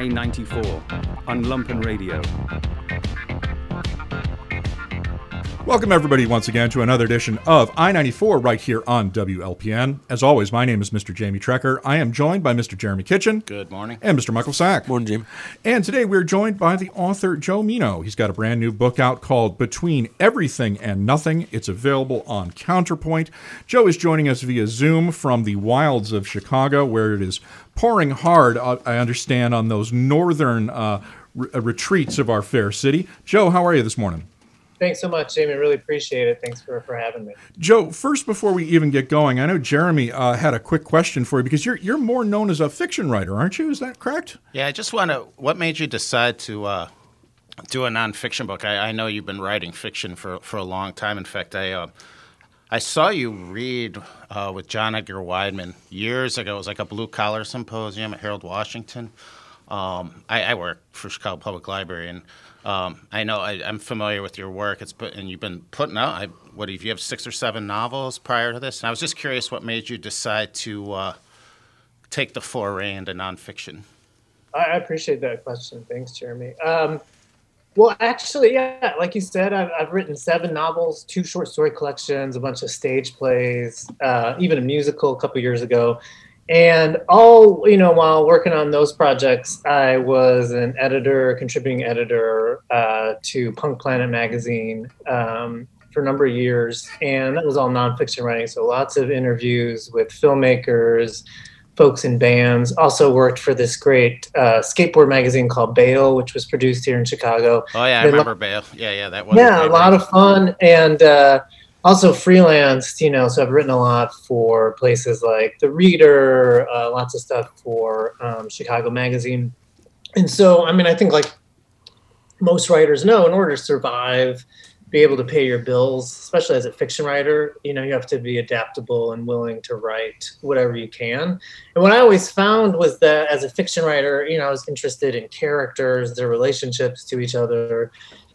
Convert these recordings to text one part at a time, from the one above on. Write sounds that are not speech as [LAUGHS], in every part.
I 94 on Lumpen Radio. Welcome, everybody, once again to another edition of I 94 right here on WLPN. As always, my name is Mr. Jamie Trecker. I am joined by Mr. Jeremy Kitchen. Good morning. And Mr. Michael Sack. Morning, Jim. And today we're joined by the author Joe Meno. He's got a brand new book out called Between Everything and Nothing. It's available on Counterpoint. Joe is joining us via Zoom from the wilds of Chicago, where it is pouring hard, uh, I understand, on those northern uh, re- retreats of our fair city. Joe, how are you this morning? Thanks so much, Jamie. Really appreciate it. Thanks for, for having me. Joe, first before we even get going, I know Jeremy uh, had a quick question for you because you're you're more known as a fiction writer, aren't you? Is that correct? Yeah, I just want to. What made you decide to uh, do a nonfiction book? I, I, know you've been writing fiction for for a long time. In fact, I. Uh, I saw you read uh, with John Edgar Wideman years ago. It was like a blue collar symposium at Harold Washington. Um, I, I, work for Chicago Public Library, and um, I know I, am familiar with your work. It's put, and you've been putting out. I, what if you have six or seven novels prior to this? And I was just curious, what made you decide to uh, take the foray into nonfiction? I appreciate that question. Thanks, Jeremy. Um, well, actually, yeah, like you said, I've, I've, written seven novels, two short story collections, a bunch of stage plays, uh, even a musical a couple years ago. And all, you know, while working on those projects, I was an editor, contributing editor uh, to Punk Planet magazine um, for a number of years. And that was all nonfiction writing. So lots of interviews with filmmakers, folks in bands. Also worked for this great uh, skateboard magazine called Bail, which was produced here in Chicago. Oh, yeah, I remember lo- Bail. Yeah, yeah, that was. Yeah, a lot of fun. And, uh, also freelanced, you know, so I've written a lot for places like The Reader, uh, lots of stuff for um, Chicago Magazine. And so, I mean, I think like most writers know, in order to survive, be able to pay your bills, especially as a fiction writer, you know, you have to be adaptable and willing to write whatever you can. And what I always found was that as a fiction writer, you know, I was interested in characters, their relationships to each other,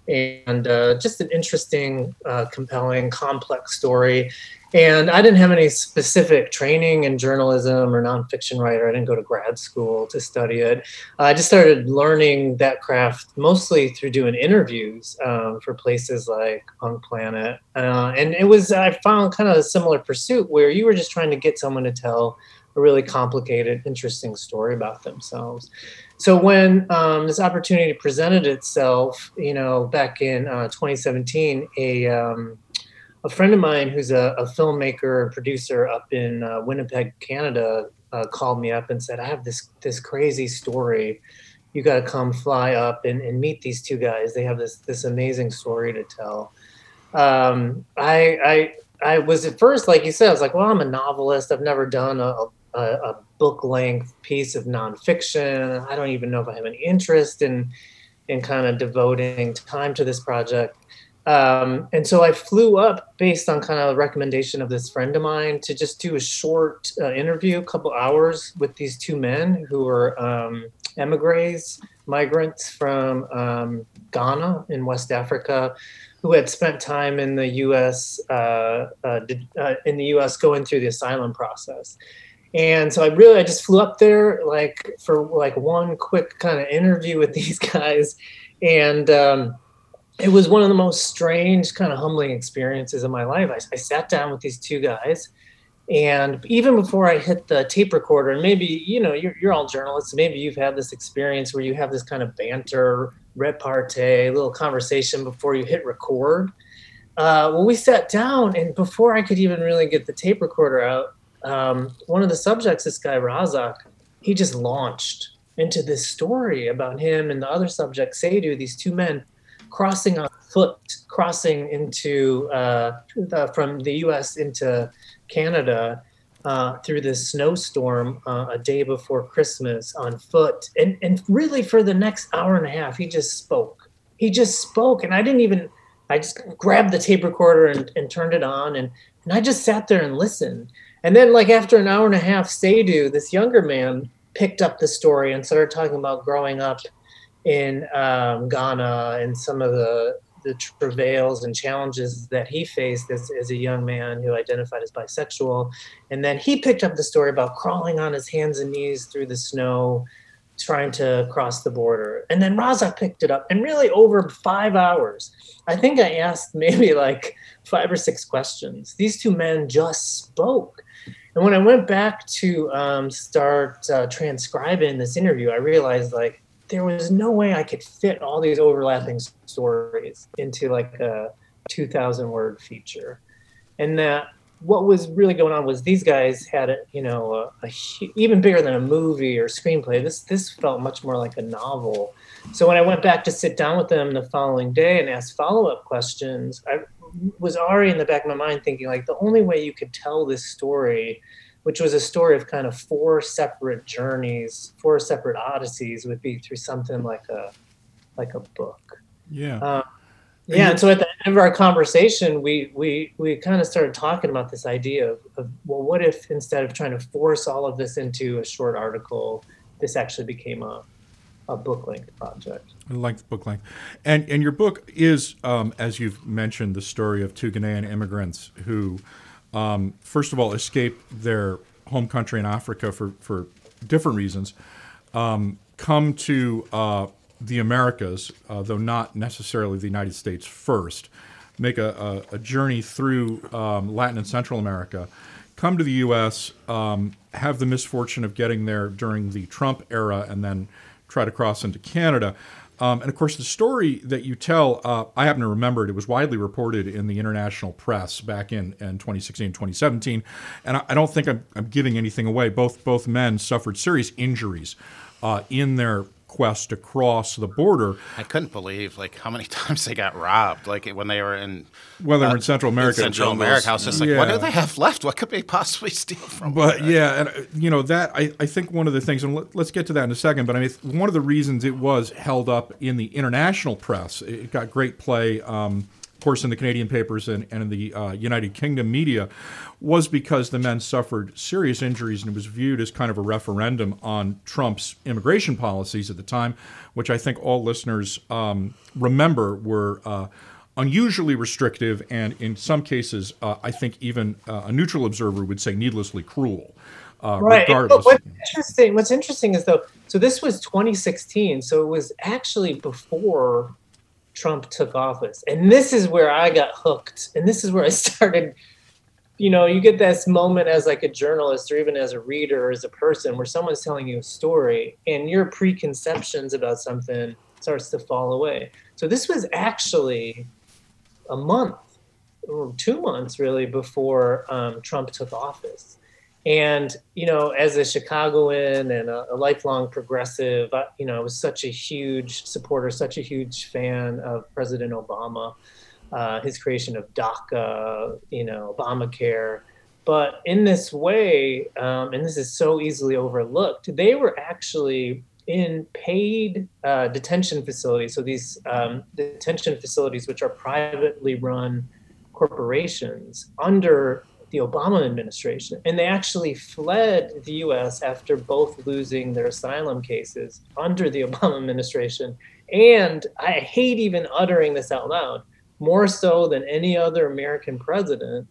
and uh, just an interesting, uh, compelling, complex story. And I didn't have any specific training in journalism or nonfiction writer. I didn't go to grad school to study it. I just started learning that craft mostly through doing interviews um, for places like Punk Planet. Uh, and it was, I found kind of a similar pursuit where you were just trying to get someone to tell a really complicated, interesting story about themselves. So when um, this opportunity presented itself, you know, back in uh, 2017, a um, a friend of mine who's a, a filmmaker and producer up in uh, Winnipeg, Canada, uh, called me up and said, "I have this this crazy story. You got to come fly up and, and meet these two guys. They have this this amazing story to tell." Um, I I I was at first, like you said, I was like, "Well, I'm a novelist. I've never done a, a, a book length piece of nonfiction. I don't even know if I have any interest in in kind of devoting time to this project. Um, and so I flew up based on kind of a recommendation of this friend of mine to just do a short uh, interview, a couple hours with these two men who were um, emigres, migrants from um, Ghana in West Africa, who had spent time in the U.S. Uh, uh, did, uh, in the U.S. going through the asylum process. And so I really I just flew up there like for like one quick kind of interview with [LAUGHS] these guys, and um, it was one of the most strange kind of humbling experiences of my life. I, I sat down with these two guys, and even before I hit the tape recorder, and maybe you know you're, you're all journalists, maybe you've had this experience where you have this kind of banter, repartee, little conversation before you hit record. Uh, well, we sat down, and before I could even really get the tape recorder out, um, one of the subjects, this guy Razak, he just launched into this story about him and the other subject, Seidu, these two men crossing on foot, crossing into uh, the, from the U.S. into Canada uh, through this snowstorm uh, a day before Christmas on foot, and and really for the next hour and a half, he just spoke. He just spoke, and I didn't even. I just grabbed the tape recorder and, and turned it on, and and I just sat there and listened. And then, like after an hour and a half, Seidu, this younger man, picked up the story and started talking about growing up in um, Ghana and some of the the travails and challenges that he faced as, as a young man who identified as bisexual. And then he picked up the story about crawling on his hands and knees through the snow trying to cross the border. And then Raza picked it up, and really over five hours, I think I asked maybe like five or six questions. These two men just spoke. And when I went back to um, start uh, transcribing this interview, I realized like there was no way I could fit all these overlapping stories into like a 2,000 word feature. And that what was really going on was these guys had a you know a, a, even bigger than a movie or screenplay this this felt much more like a novel so when i went back to sit down with them the following day and ask follow-up questions i was already in the back of my mind thinking like the only way you could tell this story which was a story of kind of four separate journeys four separate odysseys would be through something like a like a book. Yeah. Um, yeah and so at the end of our conversation we we we kind of started talking about this idea of, of well what if instead of trying to force all of this into a short article this actually became a a book length project length book length and and your book is um, as you've mentioned the story of two ghanaian immigrants who um, first of all escape their home country in africa for for different reasons um, come to uh, the Americas, uh, though not necessarily the United States first, make a, a, a journey through um, Latin and Central America, come to the U.S., um, have the misfortune of getting there during the Trump era, and then try to cross into Canada. Um, and of course, the story that you tell, uh, I happen to remember it. It was widely reported in the international press back in, in 2016, 2017. And I, I don't think I'm, I'm, giving anything away. Both both men suffered serious injuries uh, in their quest across the border. I couldn't believe like how many [LAUGHS] times they got robbed. Like when they were in well, they were in Central America. In Central America, I was just like, yeah. what do they have left? What could they possibly steal from? But there? yeah, and uh, you know that I, I think one of the things, and let, us get to that in a second. But I mean, one of the reasons it was held up in the international press, it got great play. Um, course, in the Canadian papers and, and in the uh, United Kingdom media, was because the men suffered serious injuries and it was viewed as kind of a referendum on Trump's immigration policies at the time, which I think all listeners um, remember were. Uh, unusually restrictive, and in some cases, uh, I think even uh, a neutral observer would say needlessly cruel. Uh, right. Regardless. What's interesting, what's interesting is though, so this was 2016, so it was actually before Trump took office. And this is where I got hooked. And this is where I [LAUGHS] started, you know, you get this moment as like a journalist or even as a reader or as a person where someone's telling you a story and your preconceptions about something starts to fall away. So this was actually a month or two months really before um, Trump took office. And you know, as a Chicagoan and a, a lifelong progressive, I, you know, I was such a huge supporter, such a huge fan of President Obama, uh, his creation of DACA, you know, Obamacare. But in this way, um, and this is so easily overlooked, they were actually in paid uh, detention facilities. So these um, detention facilities, which are privately run corporations, under the Obama administration. And they actually fled the US after both losing their asylum cases under the [LAUGHS] Obama administration. And I hate even uttering this out loud, more so than any other American president,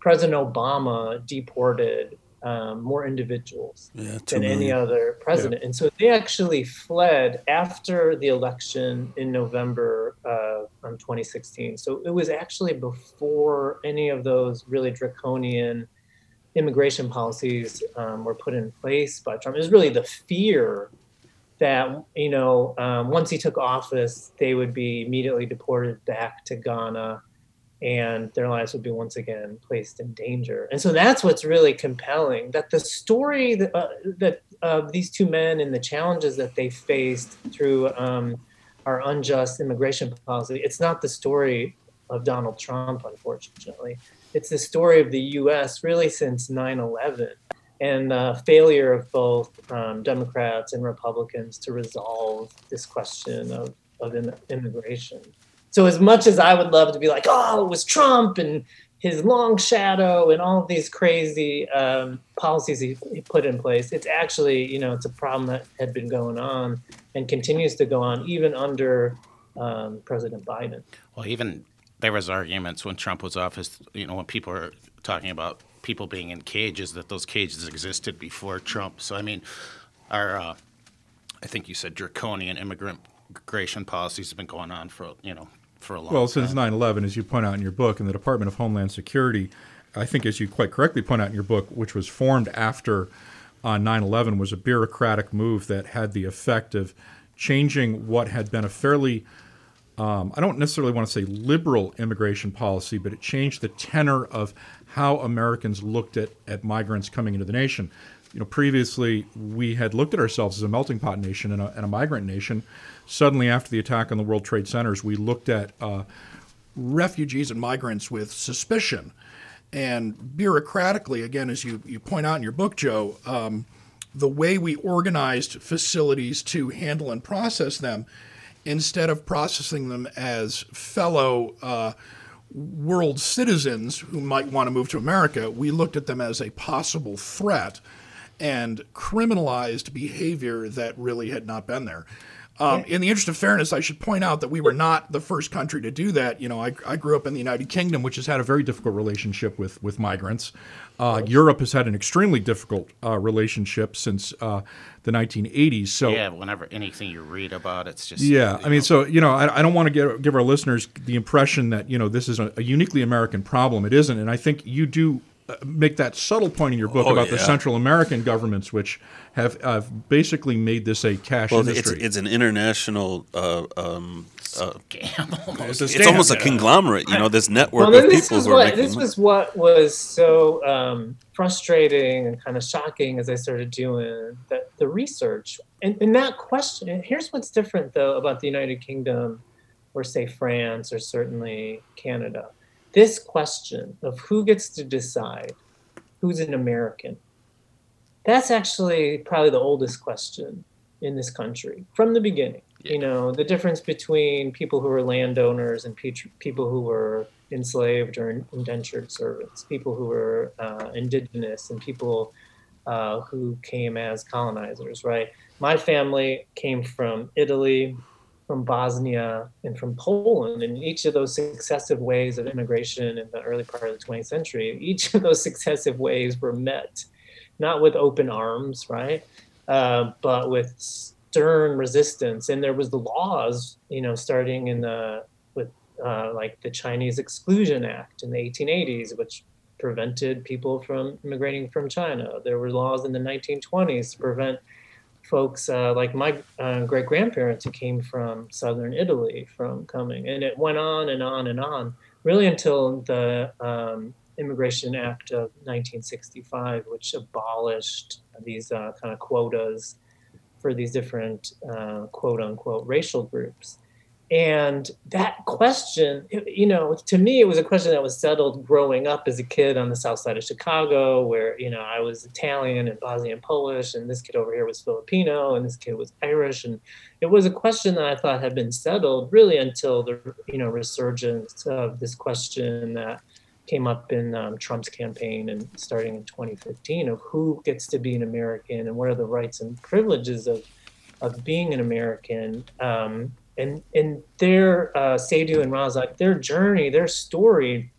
President Obama deported um, more individuals yeah, than million. any other president. Yeah. And so they actually fled after the election in November uh, 2016. So it was actually before any of those really draconian immigration policies um, were put in place by Trump. It was really the fear that you know um, once he took office, they would be immediately deported back to Ghana and their lives would be once again placed in danger. And so that's what's really compelling that the story that, uh, that uh, these two men and the challenges that they faced through um, our unjust immigration policy, it's not the story of Donald Trump, unfortunately. It's the story of the US really since 9 11 and the failure of both um, Democrats and Republicans to resolve this question of, of immigration. So as much as I would love to be like, oh, it was Trump and his long shadow and all of these crazy um, policies he, he, put in place, it's actually, you know, it's a problem that had been going on and continues to go on even under um, President Biden. Well, even there was arguments when Trump was office, you know, when people were talking about people being in cages, that those cages existed before Trump. So, I mean, our uh, I think you said draconian immigrant immigration policies have been going on for you know for a long Well, time. since 9 11, as you point out in your book, and the Department of Homeland Security, I think, as you quite correctly point out in your book, which was formed after uh, 9 11, was a bureaucratic move that had the effect of changing what had been a fairly um, I don't necessarily want to say liberal immigration policy, but it changed the tenor of how Americans looked at, at migrants coming into the nation. You know, previously we had looked at ourselves as a melting pot nation and a, and a migrant nation. Suddenly, after the attack on the World Trade Centers, we looked at uh, refugees and migrants with suspicion. And bureaucratically, again, as you, you point out in your book, Joe, um, the way we organized facilities to handle and process them instead of processing them as fellow uh, world citizens who might want to move to America, we looked at them as a possible threat and criminalized behavior that really had not been there. Um, in the interest of fairness, I should point out that we were not the first country to do that. You know, I, I grew up in the United Kingdom, which has had a very difficult relationship with with migrants. Uh, Europe has had an extremely difficult uh, relationship since uh, the 1980s. So yeah, whenever anything you read about, it's just yeah, I mean, know, so you know, I, I don't want to give, give our listeners the impression that you know this is a, a uniquely American problem. It isn't, and I think you do make that subtle point in your book Oh, about the. Central American governments, which have uh, basically made this a cash Well, it's industry. it's an international. Uh, um, uh, [LAUGHS] almost. It's it's almost a conglomerate. You know, this network well, of this people was who are what making this was what was so um, frustrating and kind of shocking as I started doing that the research and, and that question. Here's what's different though about the United Kingdom, or say France, or certainly Canada. This question of who gets to decide who's an American. That's actually probably the oldest question in this country from the beginning. You know, the difference between people who were landowners and people who were enslaved or indentured servants, people who were uh, indigenous and people uh, who came as colonizers, right? My family came from Italy, from Bosnia, and from Poland. And each of those successive waves of immigration in the early part of the 20th century, each of those [LAUGHS] successive waves were met not with open arms, right? Uh, but with stern resistance. And there was the laws, you know, starting in the with uh, like the Chinese Exclusion Act in the 1880s, which prevented people from immigrating from China. There were laws in the 1920s to prevent folks uh, like my uh, great grandparents who came from southern Italy from coming. And it went on and on and on, really until the um, Immigration Act of 1965, which abolished these uh, kind of quotas for these different uh, quote unquote racial groups. And that question, you know, to me, it was a question that was settled growing up as a kid on the south side of Chicago, where, you know, I was Italian and Bosnian Polish, and this kid over here was Filipino, and this kid was Irish. And it was a question that I thought had been settled really until the, you know, resurgence of this question that came up in um, Trump's campaign and starting in 2015 of who gets to be an American and what are the rights and privileges of of being an American. Um, and and their uh, Sadhu and Razak, their journey, their story,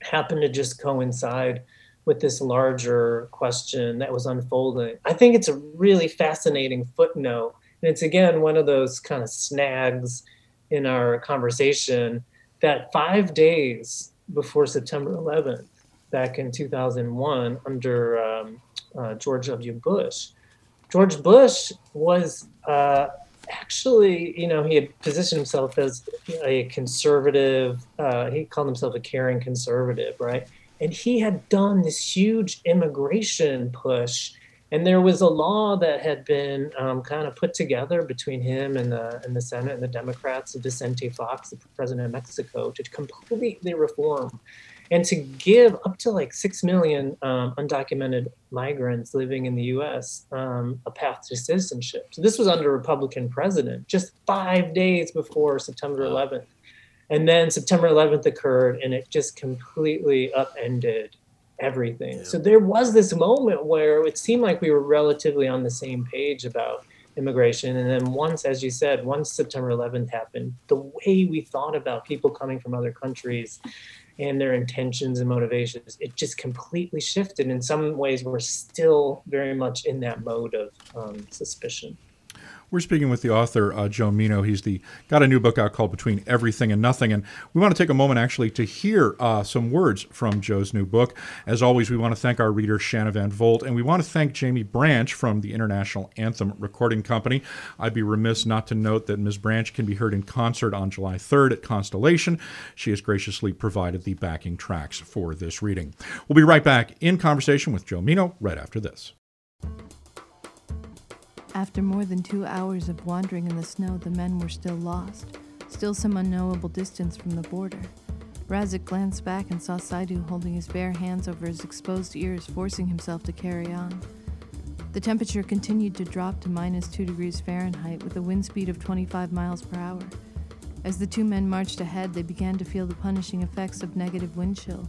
happened to just coincide with this larger question that was unfolding. I think it's a really fascinating footnote, and it's again one of those kind of snags in our conversation that five days before September 11th, back in 2001, under um, uh, George W. Bush, George Bush was uh, actually, you know, he had positioned himself as a conservative. Uh, he called himself a caring conservative, right? And he had done this huge immigration push. And there was a law that had been um, kind of put together between him and the and the Senate and the Democrats, Vicente Fox, the president of Mexico, to completely reform and to give up to like six million um, undocumented migrants living in the U.S. Um, a path to citizenship. So this was under a Republican president, just five days before September 11th, and then September 11th occurred, and it just completely upended everything. So there was this moment where it seemed like we were relatively on the same page about immigration. And then once, as you said, once September 11th happened, the way we thought about people coming from other countries and their intentions and motivations, it just completely shifted. In some ways, we're still very much in that mode of um, suspicion. We're speaking with the author uh, Joe Meno. He's the got a new book out called Between Everything and Nothing, and we want to take a moment actually to hear uh, some words from Joe's new book. As always, we want to thank our reader Shanna Van Volt, and we want to thank Jamie Branch from the International Anthem Recording Company. I'd be remiss not to note that Ms. Branch can be heard in concert on July 3rd at Constellation. She has graciously provided the backing tracks for this reading. We'll be right back in conversation with Joe Meno right after this. After more than two hours of wandering in the snow, the men were still lost, still some unknowable distance from the border. Razak glanced back and saw Seidu holding his bare hands over his exposed ears, forcing himself to carry on. The temperature continued to drop to minus 2 degrees Fahrenheit with a wind speed of 25 miles per hour. As the two men marched ahead, they began to feel the punishing effects of negative wind chill,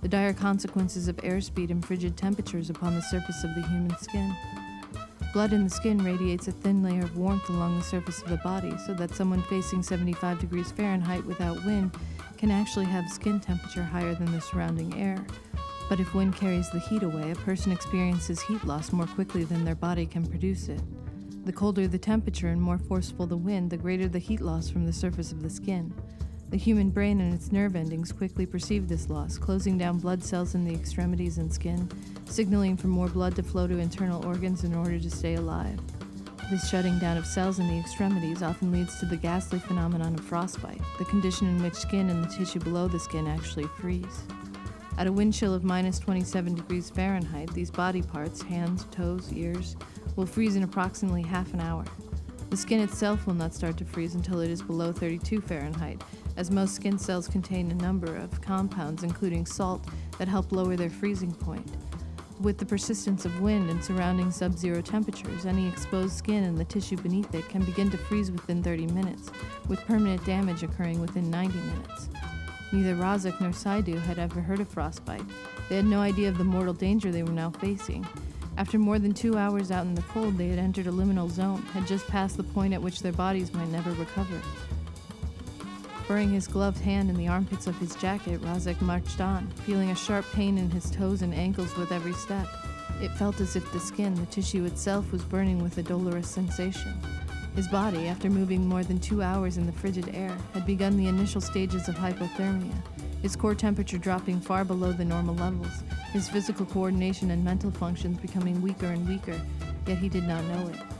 the dire consequences of airspeed and frigid temperatures upon the surface of the human skin. Blood in the skin radiates a thin layer of warmth along the surface of the body, so that someone facing 75 degrees Fahrenheit without wind can actually have skin temperature higher than the surrounding air. But if wind carries the heat away, a person experiences heat loss more quickly than their body can produce it. The colder the temperature and more forceful the wind, the greater the heat loss from the surface of the skin. The human brain and its nerve endings quickly perceive this loss, closing down blood cells in the extremities and skin, signaling for more blood to flow to internal organs in order to stay alive. This shutting down of cells in the extremities often leads to the ghastly phenomenon of frostbite, the condition in which skin and the tissue below the skin actually freeze. At a wind chill of minus 27 degrees Fahrenheit, these body parts, hands, toes, ears, will freeze in approximately half an hour. The skin itself will not start to freeze until it is below 32 Fahrenheit, as most skin cells contain a number of compounds, including salt, that help lower their freezing point. With the persistence of wind and surrounding sub zero temperatures, any exposed skin and the tissue beneath it can begin to freeze within 30 minutes, with permanent damage occurring within 90 minutes. Neither Razak nor Seidu had ever heard of frostbite. They had no idea of the mortal danger they were now facing. After more than two hours out in the cold, they had entered a liminal zone, had just passed the point at which their bodies might never recover. Burying his gloved hand in the armpits of his jacket, Razak marched on, feeling a sharp pain in his toes and ankles with every step. It felt as if the skin, the tissue itself, was burning with a dolorous sensation. His body, after moving more than two hours in the frigid air, had begun the initial stages of hypothermia, his core temperature dropping far below the normal levels, his physical coordination and mental functions becoming weaker and weaker, yet he did not know it.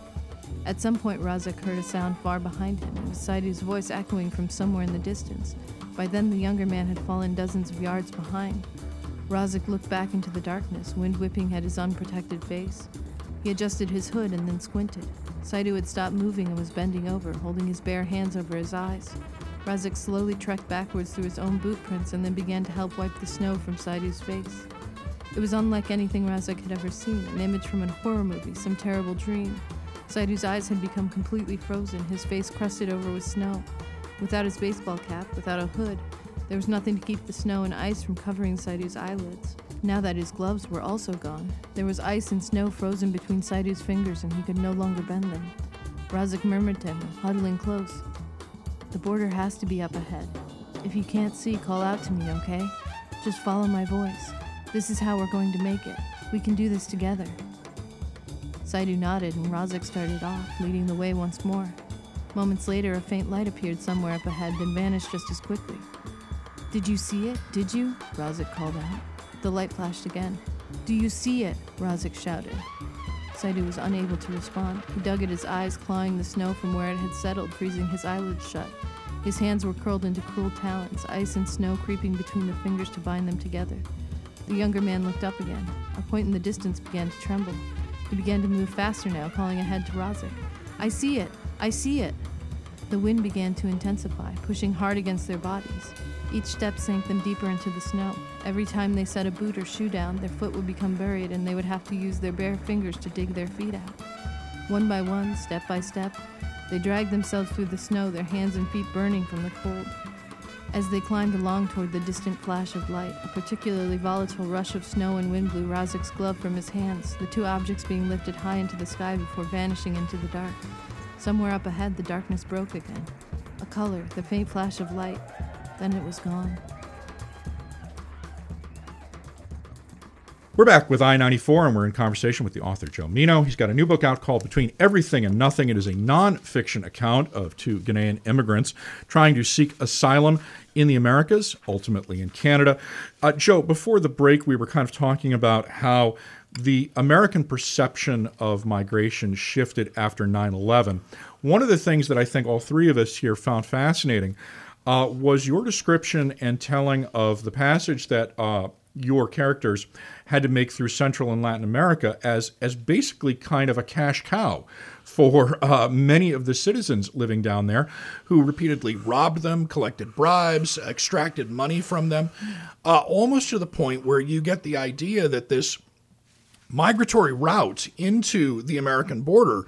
At some point, Razak heard a sound far behind him. It Seidu's voice echoing from somewhere in the distance. By then, the younger man had fallen dozens of yards behind. Razak looked back into the darkness, wind whipping at his unprotected face. He adjusted his hood and then squinted. Seidu had stopped moving and was bending over, holding his bare hands over his eyes. Razak slowly trekked backwards through his own boot prints and then began to help wipe the snow from Seidu's face. It was unlike anything Razak had ever seen, an image from a horror movie, some terrible dream. Seidu's eyes had become completely frozen, his face crusted over with snow. Without his baseball cap, without a hood, there was nothing to keep the snow and ice from covering Seidu's eyelids. Now that his gloves were also gone, there was ice and snow frozen between Seidu's fingers and he could no longer bend them. Razak murmured to him, huddling close. The border has to be up ahead. If you can't see, call out to me, okay? Just follow my voice. This is how we're going to make it. We can do this together. Seidu nodded and Razak started off, leading the way once more. Moments later, a faint light appeared somewhere up ahead, then vanished just as quickly. Did you see it? Did you? Razak called out. The light flashed again. Do you see it? Razak shouted. Seidu was unable to respond. He dug at his eyes, clawing the snow from where it had settled, freezing his eyelids shut. His hands were curled into cruel talons, ice and snow creeping between the fingers to bind them together. The younger man looked up again. A point in the distance began to tremble. He began to move faster now, calling ahead to Razak. I see it! I see it! The wind began to intensify, pushing hard against their bodies. Each step sank them deeper into the snow. Every time they set a boot or shoe down, their foot would become buried and they would have to use their bare fingers to dig their feet out. One by one, step by step, they dragged themselves through the snow, their hands and feet burning from the cold. As they climbed along toward the distant flash of light, a particularly volatile rush of snow and wind blew Razak's glove from his hands, the two objects being lifted high into the sky before vanishing into the dark. Somewhere up ahead, the darkness broke again. A color, the faint flash of light, then it was gone. We're back with I 94, and we're in conversation with the author Joe Meno. He's got a new book out called Between Everything and Nothing. It is a non-fiction account of two Ghanaian immigrants trying to seek asylum in the Americas, ultimately in Canada. Uh, Joe, before the break, we were kind of talking about how the American perception of migration shifted after 9 11. One of the things that I think all three of us here found fascinating uh, was your description and telling of the passage that uh, your characters had to make through Central and Latin America as as basically kind of a cash cow for uh, many of the citizens living down there, who repeatedly robbed them, collected bribes, extracted money from them, uh, almost to the point where you get the idea that this migratory route into the American border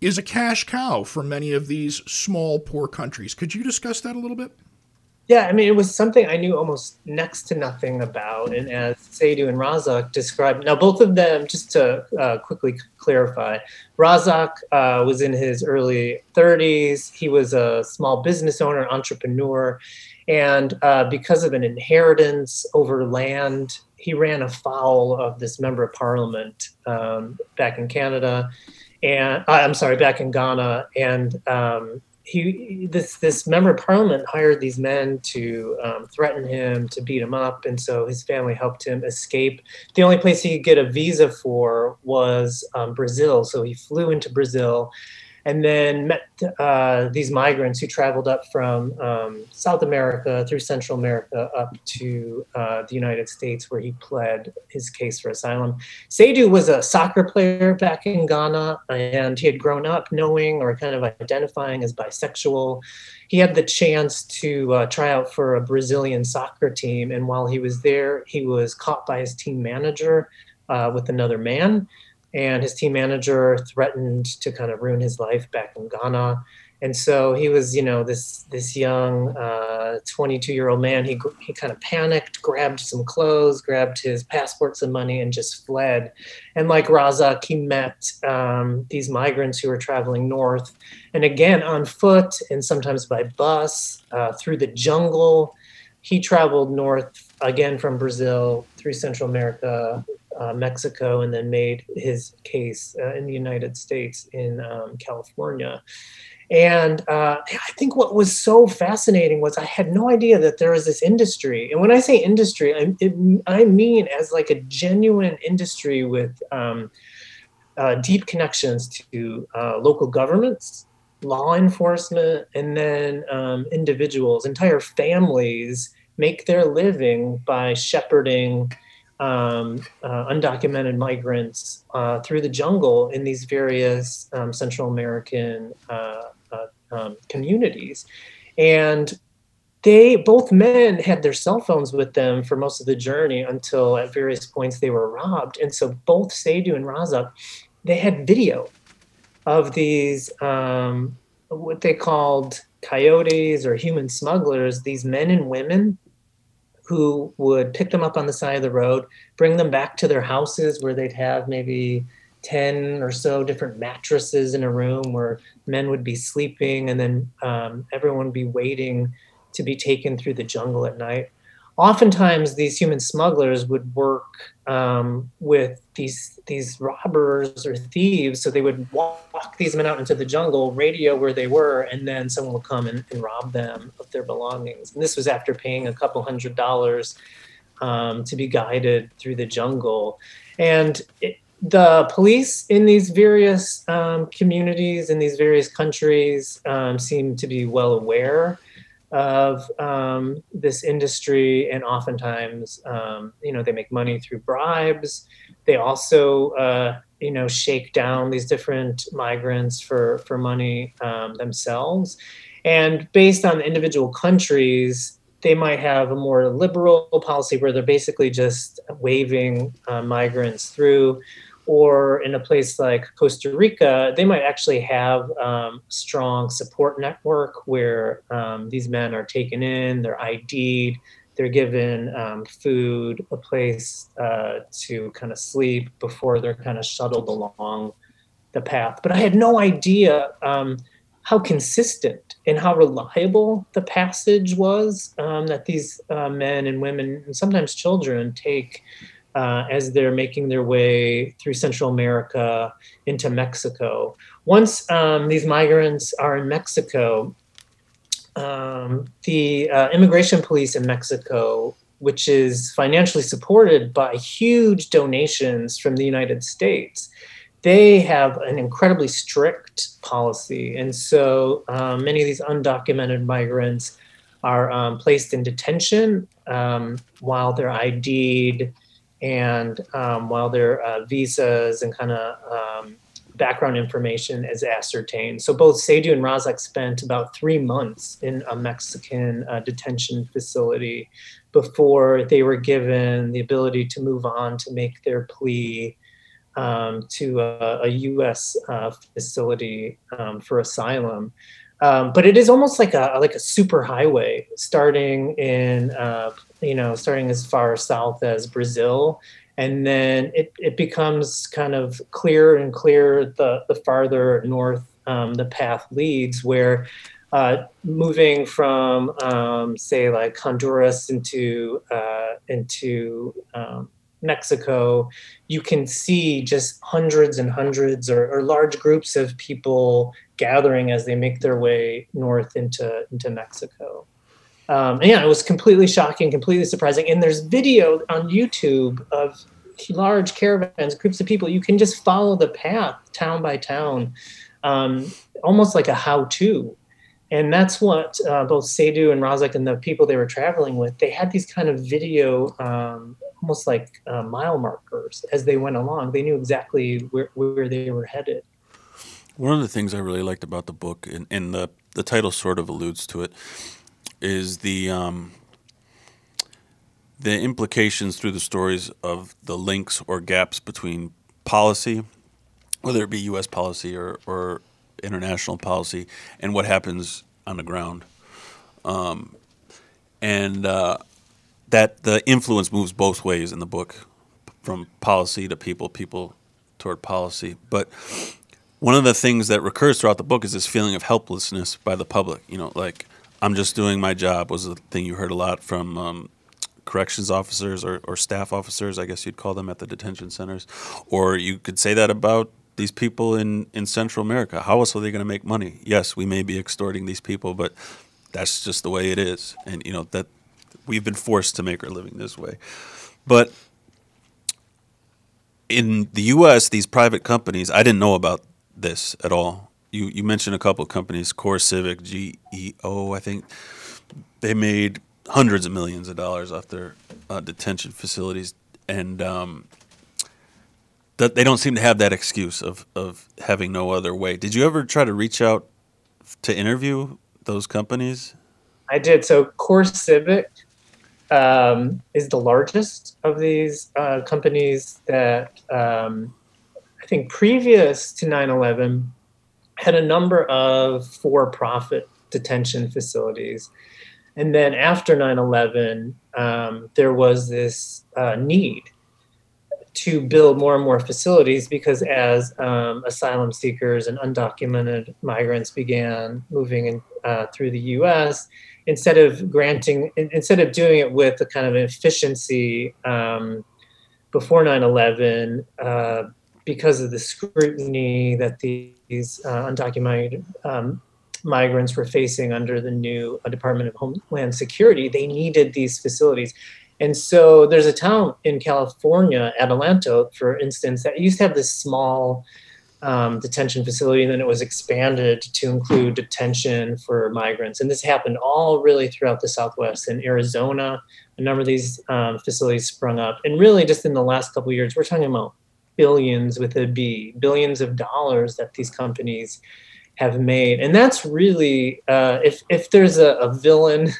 is a cash cow for many of these small, poor countries. Could you discuss that a little bit? Yeah, I mean, it was something I knew almost next to nothing about. And as Seidu and Razak described, now both of them, just to uh, quickly clarify, Razak uh, was in his early 30s. He was a small business owner, entrepreneur. And uh, because of an inheritance over land, he ran afoul of this member of parliament um, back in Canada. And uh, I'm sorry, back in Ghana. And um, he this this member of parliament hired these men to um, threaten him to beat him up. And so his family helped him escape. The only place he could get a visa for was um, brazil. So he flew into brazil and then met uh, these migrants who traveled up from um, South America through Central America up to uh, the United States, where he pled his case for asylum. Seidu was a soccer player back in Ghana, and he had grown up knowing or kind of identifying as bisexual. He had the chance to uh, try out for a Brazilian soccer team, and while he was there, he was caught by his team manager uh, with another man and his team manager threatened to kind of ruin his life back in Ghana. And so he was, you know, this this young 22 uh, year old man. He he kind of panicked, grabbed some clothes, grabbed his passports and money, and just fled. And like Razak, he met um, these migrants who were traveling north, and again on foot and sometimes by bus uh, through the jungle. He traveled north again from Brazil through Central America, uh, Mexico and then made his case uh, in the United States in um, California. And uh, I think what was so fascinating was I had no idea that there was this industry. And when I say industry, I, it, I mean as like a genuine industry with um, uh, deep connections to uh, local governments, law enforcement, and then um, individuals, entire families make their living by shepherding um, uh, undocumented migrants uh, through the jungle in these various um, Central American uh, uh, um, communities. And they, both men, had their cell phones with them for most of the journey until at various points they were robbed. And so both Seidu and Razak, they had video of these, um, what they called coyotes or human smugglers, these men and women who would pick them up on the side of the road, bring them back to their houses where they'd have maybe 10 or so different mattresses in a room where men would be sleeping and then um, everyone would be waiting to be taken through the jungle at night oftentimes these human smugglers would work um, with these these robbers or thieves. So they would walk these men out into the jungle radio where they were and then someone would come and, and rob them of their belongings. And this was after paying a couple hundred dollars um, to be guided through the jungle. And it, the police in these various um, communities in these various countries um, seem to be well aware of um, this industry, and oftentimes, um, you know, they make money through bribes. They also, uh, you know, shake down these different migrants for for money um, themselves. And based on the individual countries, they might have a more liberal policy where they're basically just waving uh, migrants through or in a place like Costa Rica, they might actually have um, strong support network where um, these men are taken in, they're ID'd, they're given um, food, a place uh, to kind of sleep before they're kind of shuttled along the path. But I had no idea um, how consistent and how reliable the passage was um, that these uh, men and women and sometimes children take uh, as they're making their way through Central America into Mexico. Once um, these migrants are in Mexico, um, the uh, immigration police in Mexico, which is financially supported by huge donations from the United States, they have an incredibly strict policy. And so um, many of these undocumented migrants are um, placed in detention um, while they're ID'd and um, while their uh, visas and kind of um, background information is ascertained. So both Sadu and Razak spent about three months in a Mexican uh, detention facility before they were given the ability to move on to make their plea um, to a, a U.S. Uh, facility um, for asylum. Um, but it is almost like a like a super highway, starting in uh, you know starting as far south as Brazil, and then it, it becomes kind of clearer and clearer the the farther north um, the path leads, where uh, moving from um, say like Honduras into uh, into um, Mexico, you can see just hundreds and hundreds or, or, large groups of people gathering as they make their way north into, into Mexico. Um, and yeah, it was completely shocking, completely surprising. And there's video on YouTube of large caravans, groups of people. You can just follow the path town by town, um, almost like a how to and that's what uh, both Seidu and Razak and the people they were traveling with, they had these kind of video, um, almost like uh, mile markers as they went along. They knew exactly where, where they were headed. One of the things I really liked about the book, and, and the, the title sort of alludes to it, is the um, the implications through the stories of the links or gaps between policy, whether it be U.S. policy or, or international policy and what happens on the ground. Um, and uh, that the influence moves both ways in the book, from policy to people, people toward policy. But one of the things that recurs throughout the book is this feeling of helplessness by the public. You know, like I'm just doing my job was the thing you heard a lot from um, corrections officers or, or staff officers, I guess you'd call them at the detention centers. Or you could say that about these people in, in Central America. How else are they going to make money? Yes, we may be extorting these people, but that's just the way it is. And, you know, that we've been forced to make our living this way. But in the U.S., these private companies, I didn't know about this at all. You, you mentioned a couple of companies, CoreCivic, GEO, I think. They made hundreds of millions of dollars off their uh, detention facilities. And um, that they don't seem to have that excuse of of having no other way. Did you ever try to reach out to interview those companies? I did. So CoreCivic um, is the largest of these uh, companies that um, I think previous to 9/11 had a number of for-profit detention facilities. And then after 9 11, um, there was this uh, need to build more and more facilities because as um, asylum seekers and undocumented migrants began moving in, uh, through the U.S., instead of granting, instead of doing it with a kind of efficiency um, before 9/11, uh, because of the scrutiny that these uh, undocumented um, migrants were facing under the new uh, Department of Homeland Security, they needed these facilities. And so there's a town in California, Adelanto, for instance, that used to have this small um, detention facility, and then it was expanded to include detention for migrants. And this happened all really throughout the Southwest. In Arizona, a number of these um, facilities sprung up. And really, just in the last couple years, we're talking about billions with a B, billions of dollars that these companies have made. And that's really, uh, if, if there's a, a villain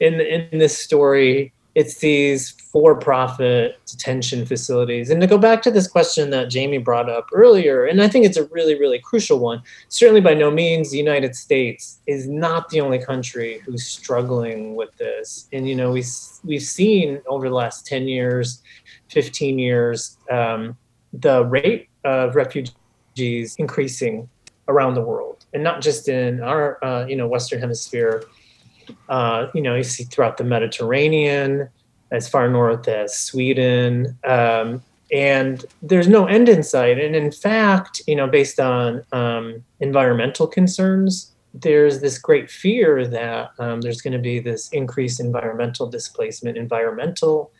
in, in this story, it's these for-profit detention facilities and to go back to this question that jamie brought up earlier and i think it's a really really crucial one certainly by no means the united states is not the only country who's struggling with this and you know we, we've seen over the last 10 years 15 years um, the rate of refugees increasing around the world and not just in our uh, you know western hemisphere uh, you know, you see throughout the Mediterranean, as far north as Sweden. Um, and there's no end in sight. And in fact, you know, based on um, environmental concerns, there's this great fear that um, there's going to be this increased environmental displacement, environmental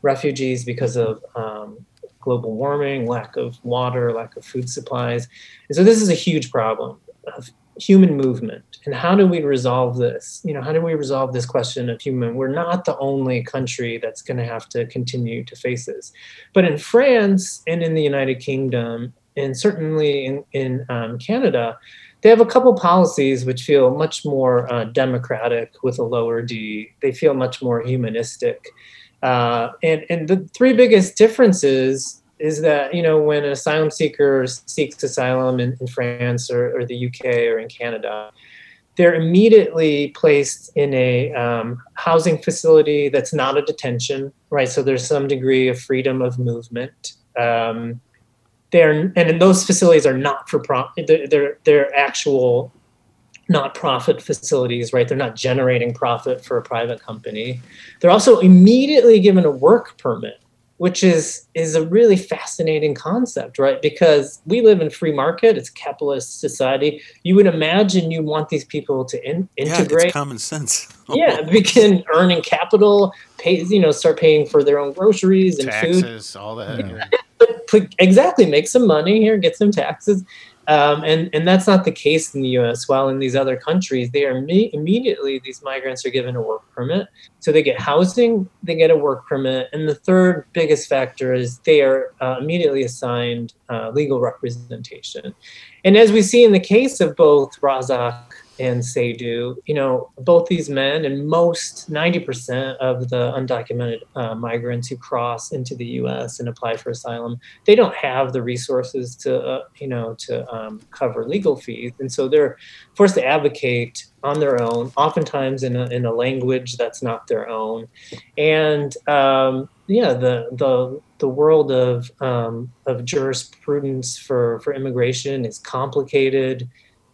refugees because of um, global warming, lack of water, lack of food supplies. And so this is a huge problem of human movement. And how do we resolve this? You know, how do we resolve this question of human? We're not the only country that's going to have to continue to face this. But in France and in the United Kingdom, and certainly in, in um, Canada, they have a couple policies which feel much more uh, democratic with a lower D. They feel much more humanistic. Uh, and, and the three biggest differences is that you know when an asylum seeker seeks asylum in, in France or, or, the UK or in Canada, they're immediately placed in a um, housing facility that's not a detention, right? So there's some degree of freedom of movement. Um, they're and those facilities are not for profit. They're, they're they're actual not profit facilities, right? They're not generating profit for a private company. They're also immediately given a work permit which is is a really fascinating concept right? Because we live in free market. It's capitalist society. You would imagine you want these people to in, integrate. yeah, common sense. [LAUGHS] Yeah begin earning capital pay you know start paying for their own groceries and taxes, food all that. [LAUGHS] Yeah. exactly make some money here get some taxes um, and, and that's not the case in the US. While in these other countries, they are me- immediately, these migrants are given a work permit. So they get housing, they get a work permit. And the third biggest factor is they are uh, immediately assigned uh, legal representation. And as we see in the case of both Razak and Seidu, you know, both these men and most 90% of the undocumented uh, migrants who cross into the U.S. and apply for asylum, they don't have the resources to, uh, you know, to um, cover legal fees, and so they're forced to advocate on their own, oftentimes in a, in a language that's not their own, and um, yeah, the the the world of um, of jurisprudence for for immigration is complicated.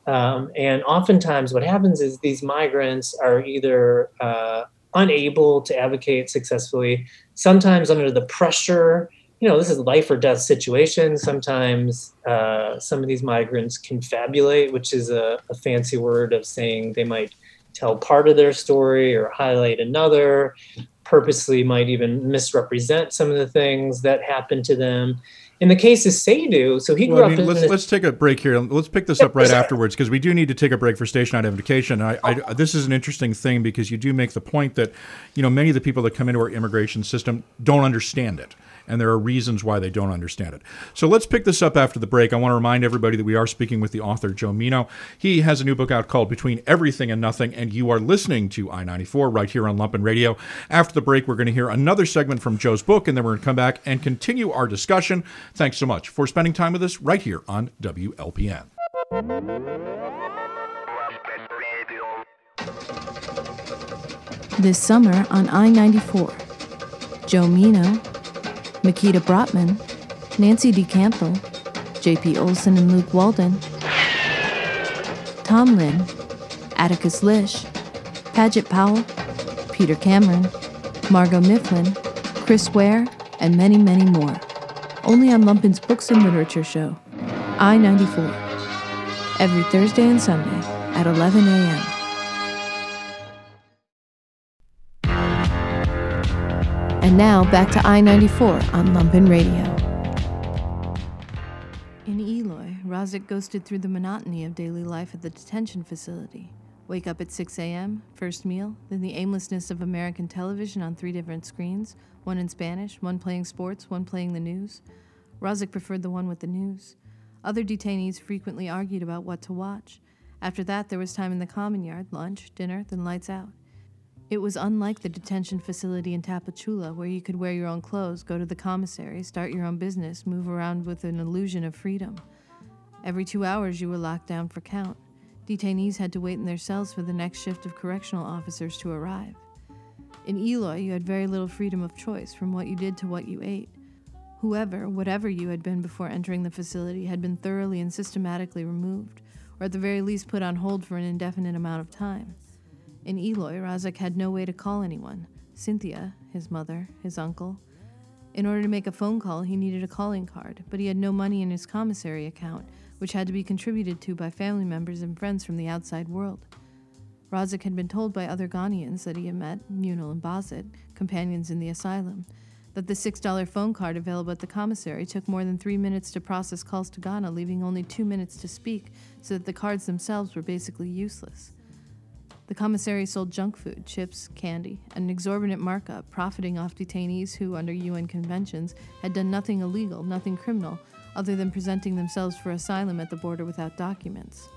Um, and oftentimes, what happens is these migrants are either uh, unable to advocate successfully, sometimes under the pressure. You know, this is life or death situation. Sometimes uh, some of these migrants confabulate, which is a, a fancy word of saying they might tell part of their story or highlight another, purposely might even misrepresent some of the things that happened to them in the case of Seidu, so he grew well, I mean, up. Let's, let's take a break here. Let's pick this up right [LAUGHS] afterwards because we do need to take a break for station identification. I, I, this is an interesting thing because you do make the point that, you know, many of the people that come into our immigration system don't understand it and there are reasons why they don't understand it. So let's pick this up after the break. I want to remind everybody that we are speaking with the author, Joe Meno. He has a new book out called Between Everything and Nothing, and you are listening to I 94 right here on Lumpen Radio. After the break, we're going to hear another segment from Joe's book, and then we're going to come back and continue our discussion. Thanks so much for spending time with us right here on WLPN. This summer on I 94, Joe Meno Mikita Brottman, Nancy DeCampbell, J.P. Olson and Luke Walden, Tom Lynn, Atticus Lish, Padgett Powell, Peter Cameron, Margot Mifflin, Chris Ware, and many, many more. Only on Lumpen's Books and Literature Show, I 94. Every Thursday and Sunday at 11 a.m. And now back to I 94 on Lumpen Radio. In Eloy, Razak ghosted through the monotony of daily life at the detention facility. Wake up at 6 a.m., first meal, then the aimlessness of American television on three different screens one in Spanish, one playing sports, one playing the news. Razak preferred the one with the news. Other detainees frequently argued about what to watch. After that, there was time in the common yard, lunch, dinner, then lights out. It was unlike the detention facility in Tapachula, where you could wear your own clothes, go to the commissary, start your own business, move around with an illusion of freedom. Every two hours, you were locked down for count. Detainees had to wait in their cells for the next shift of correctional officers to arrive. In Eloy, you had very little freedom of choice from what you did to what you ate. Whoever, whatever you had been before entering the facility, had been thoroughly and systematically removed, or at the very least put on hold for an indefinite amount of time. In Eloy, Razak had no way to call anyone. Cynthia, his mother, his uncle. In order to make a phone call, he needed a calling card, but he had no money in his commissary account, which had to be contributed to by family members and friends from the outside world. Razak had been told by other Ghanaians that he had met, Munil and Bazit, companions in the asylum, that the $6 phone card available at the commissary took more than three minutes to process calls to Ghana, leaving only two minutes to speak, so that the cards themselves were basically useless. The commissary sold junk food, chips, candy, at an exorbitant markup, profiting off detainees who, under UN conventions, had done nothing illegal, nothing criminal, other than presenting themselves for asylum at the border without documents.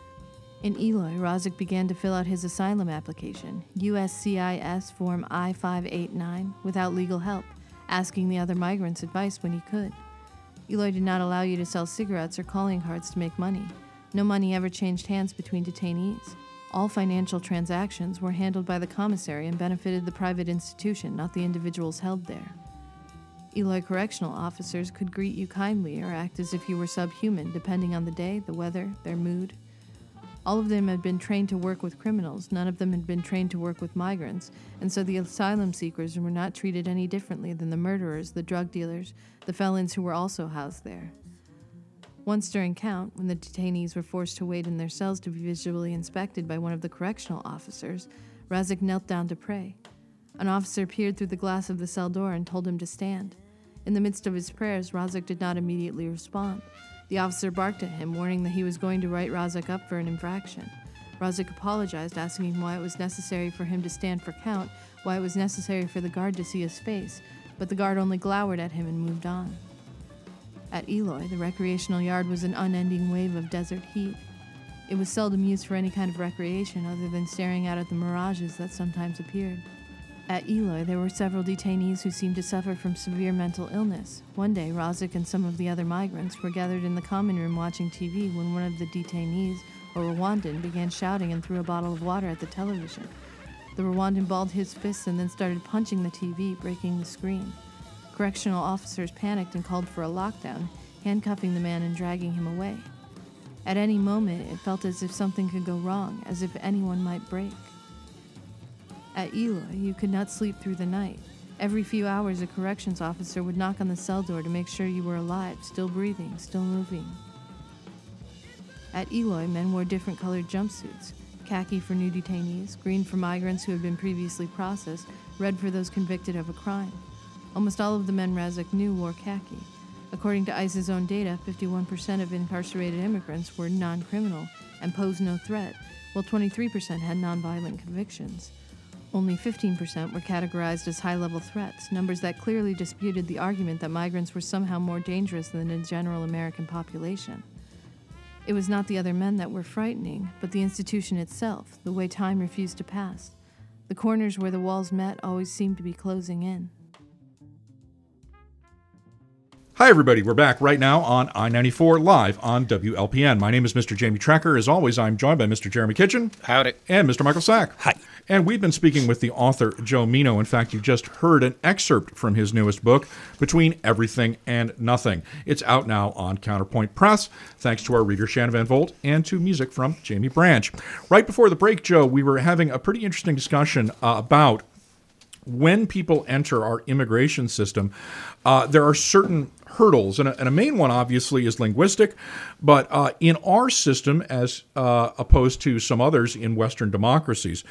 In Eloy, Razak began to fill out his asylum application, USCIS Form I 589, without legal help, asking the other migrants advice when he could. Eloy did not allow you to sell cigarettes or calling cards to make money. No money ever changed hands between detainees. All financial transactions were handled by the commissary and benefited the private institution, not the individuals held there. Eloy correctional officers could greet you kindly or act as if you were subhuman, depending on the day, the weather, their mood. All of them had been trained to work with criminals, none of them had been trained to work with migrants, and so the asylum seekers were not treated any differently than the murderers, the drug dealers, the felons who were also housed there. Once during count, when the detainees were forced to wait in their cells to be visually inspected by one of the correctional officers, Razak knelt down to pray. An officer peered through the glass of the cell door and told him to stand. In the midst of his prayers, Razak did not immediately respond. The officer barked at him, warning that he was going to write Razak up for an infraction. Razak apologized, asking him why it was necessary for him to stand for count, why it was necessary for the guard to see his face, but the guard only glowered at him and moved on. At Eloy, the recreational yard was an unending wave of desert heat. It was seldom used for any kind of recreation other than staring out at the mirages that sometimes appeared. At Eloy, there were several detainees who seemed to suffer from severe mental illness. One day, Razak and some of the other migrants were gathered in the common room watching TV when one of the detainees, a Rwandan, began shouting and threw a bottle of water at the television. The Rwandan balled his fists and then started punching the TV, breaking the screen. Correctional officers panicked and called for a lockdown, handcuffing the man and dragging him away. At any moment, it felt as if something could go wrong, as if anyone might break. At Eloy, you could not sleep through the night. Every few hours, a corrections officer would knock on the cell door to make sure you were alive, still breathing, still moving. At Eloy, men wore different colored jumpsuits khaki for new detainees, green for migrants who had been previously processed, red for those convicted of a crime. Almost all of the men Razak knew wore khaki. According to ICE's own data, 51% of incarcerated immigrants were non criminal and posed no threat, while 23% had nonviolent convictions. Only 15% were categorized as high level threats, numbers that clearly disputed the argument that migrants were somehow more dangerous than the general American population. It was not the other men that were frightening, but the institution itself, the way time refused to pass. The corners where the walls met always seemed to be closing in. Hi, everybody. We're back right now on I 94 live on WLPN. My name is Mr. Jamie Trecker. As always, I'm joined by Mr. Jeremy Kitchen Howdy. and Mr. Michael Sack. Hi. And we've been speaking with the author, Joe Meno. In fact, you just heard an excerpt from his newest book, Between Everything and Nothing. It's out now on Counterpoint Press, thanks to our reader, Shannon Van Volt, and to music from Jamie Branch. Right before the break, Joe, we were having a pretty interesting discussion uh, about when people enter our immigration system, uh, there are certain hurdles, and a, and a, main one obviously is linguistic. But uh, in our system, as uh, opposed to some others in Western democracies,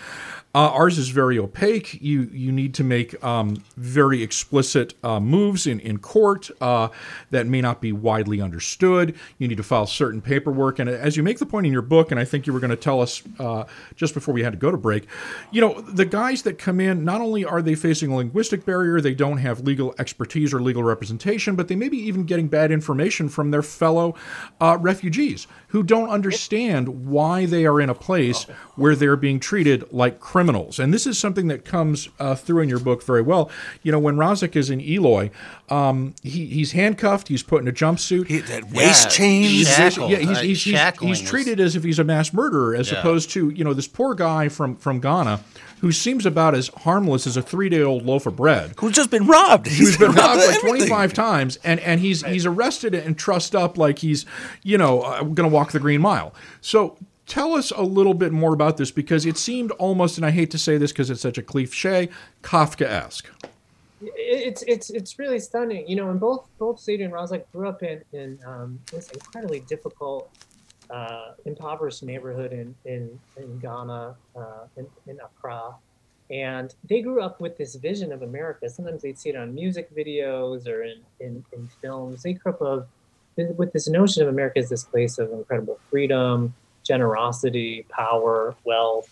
uh, ours is very opaque. You you need to make um, very explicit uh, moves in in court uh, that may not be widely understood. You need to file certain paperwork, and as you make the point in your book, and I think you were going to tell us uh, just before we had to go to break, you know the guys that come in not only are they facing a linguistic barrier, they don't have legal expertise or legal representation, but they may be even getting bad information from their fellow uh, refugees who don't understand why they are in a place where they're being treated like criminals. And this is something that comes uh, through in your book very well. You know, when Razak is in Eloy, um, he, he's handcuffed, he's put in a jumpsuit. He, that waist chain. He's, Shackled. yeah, he's, Uh, he's, he's, he's treated as if he's a mass murderer, as Yeah. opposed to you know this poor guy from from Ghana who seems about as harmless as a three day old loaf of bread Who's just been robbed? He's been robbed like everything. 25 times and and he's he's arrested and trussed up like he's you know uh, going to walk the green mile so Tell us a little bit more about this because it seemed almost, and I hate to say this because it's such a cliche, Kafka-esque. It's it's it's really stunning, you know. And both both Seidu and Razak grew up in in um, this incredibly difficult, uh, impoverished neighborhood in in, in Ghana, uh, in, in Accra, and they grew up with this vision of America. Sometimes they'd see it on music videos or in in, in films. They grew up of, with this notion of America as this place of incredible freedom, generosity, power, wealth,